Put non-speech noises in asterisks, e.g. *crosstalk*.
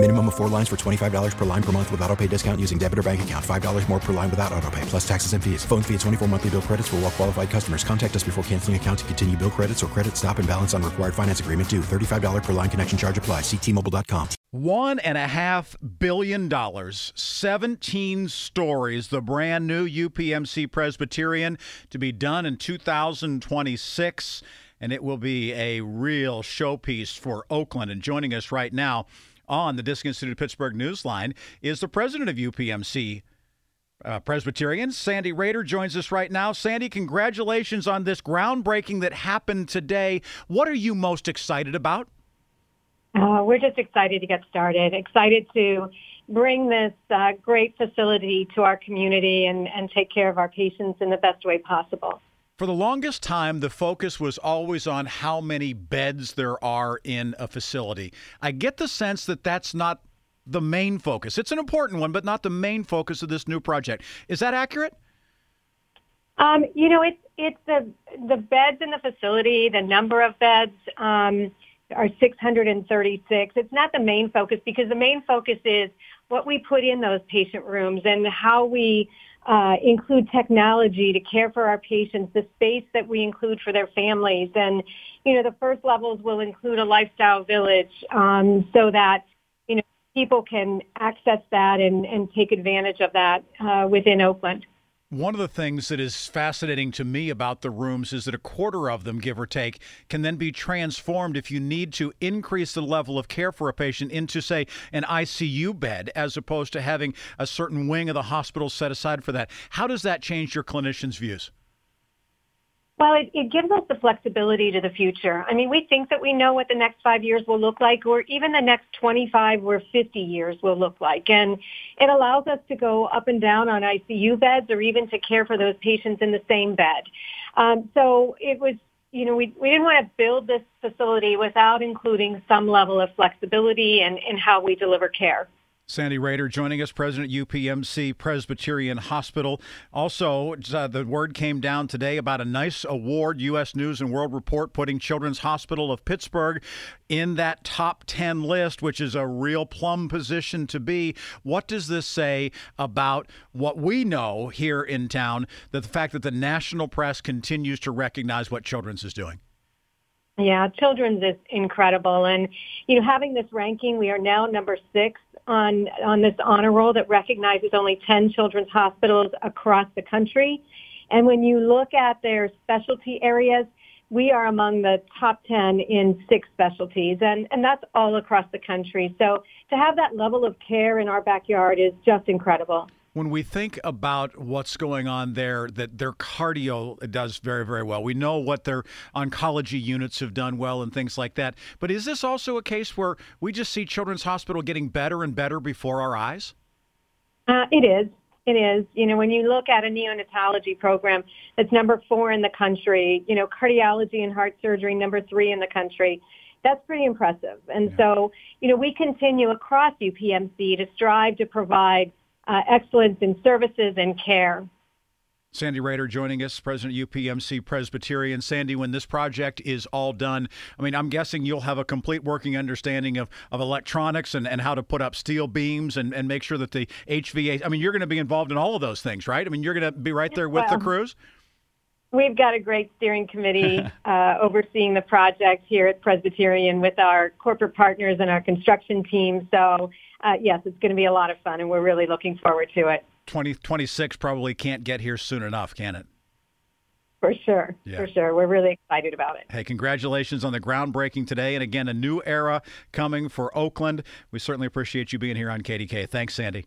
Minimum of four lines for $25 per line per month with auto pay discount using debit or bank account. $5 more per line without auto pay, plus taxes and fees. Phone fee at 24 monthly bill credits for all well qualified customers. Contact us before canceling account to continue bill credits or credit stop and balance on required finance agreement due. $35 per line connection charge apply. Ctmobile.com. One and a half billion dollars, 17 stories, the brand new UPMC Presbyterian to be done in 2026. And it will be a real showpiece for Oakland. And joining us right now on the Disc Institute Pittsburgh Newsline is the president of UPMC uh, Presbyterian. Sandy Rader joins us right now. Sandy, congratulations on this groundbreaking that happened today. What are you most excited about? Uh, we're just excited to get started, excited to bring this uh, great facility to our community and, and take care of our patients in the best way possible. For the longest time, the focus was always on how many beds there are in a facility. I get the sense that that's not the main focus. It's an important one, but not the main focus of this new project. Is that accurate? Um, you know, it's it's the the beds in the facility, the number of beds um, are 636. It's not the main focus because the main focus is what we put in those patient rooms and how we uh, include technology to care for our patients, the space that we include for their families. And, you know, the first levels will include a lifestyle village um, so that, you know, people can access that and, and take advantage of that uh, within Oakland. One of the things that is fascinating to me about the rooms is that a quarter of them, give or take, can then be transformed if you need to increase the level of care for a patient into, say, an ICU bed, as opposed to having a certain wing of the hospital set aside for that. How does that change your clinicians' views? Well, it, it gives us the flexibility to the future. I mean, we think that we know what the next five years will look like, or even the next 25 or 50 years will look like. And it allows us to go up and down on ICU beds or even to care for those patients in the same bed. Um, so it was, you know, we, we didn't want to build this facility without including some level of flexibility in, in how we deliver care. Sandy Rader joining us, President UPMC Presbyterian Hospital. Also, uh, the word came down today about a nice award. U.S. News and World Report putting Children's Hospital of Pittsburgh in that top 10 list, which is a real plum position to be. What does this say about what we know here in town, that the fact that the national press continues to recognize what Children's is doing? Yeah, Children's is incredible. And, you know, having this ranking, we are now number six on on this honor roll that recognizes only 10 children's hospitals across the country. And when you look at their specialty areas, we are among the top 10 in six specialties, and, and that's all across the country. So to have that level of care in our backyard is just incredible when we think about what's going on there, that their cardio does very, very well. We know what their oncology units have done well and things like that. But is this also a case where we just see Children's Hospital getting better and better before our eyes? Uh, it is. It is. You know, when you look at a neonatology program that's number four in the country, you know, cardiology and heart surgery number three in the country, that's pretty impressive. And yeah. so, you know, we continue across UPMC to strive to provide uh, excellence in services and care. Sandy Rader joining us, President UPMC Presbyterian. Sandy, when this project is all done, I mean, I'm guessing you'll have a complete working understanding of, of electronics and, and how to put up steel beams and, and make sure that the HVA, I mean, you're going to be involved in all of those things, right? I mean, you're going to be right there with well, the crews? We've got a great steering committee *laughs* uh, overseeing the project here at Presbyterian with our corporate partners and our construction team. So, uh, yes, it's going to be a lot of fun, and we're really looking forward to it. 2026 20, probably can't get here soon enough, can it? For sure. Yeah. For sure. We're really excited about it. Hey, congratulations on the groundbreaking today. And again, a new era coming for Oakland. We certainly appreciate you being here on KDK. Thanks, Sandy.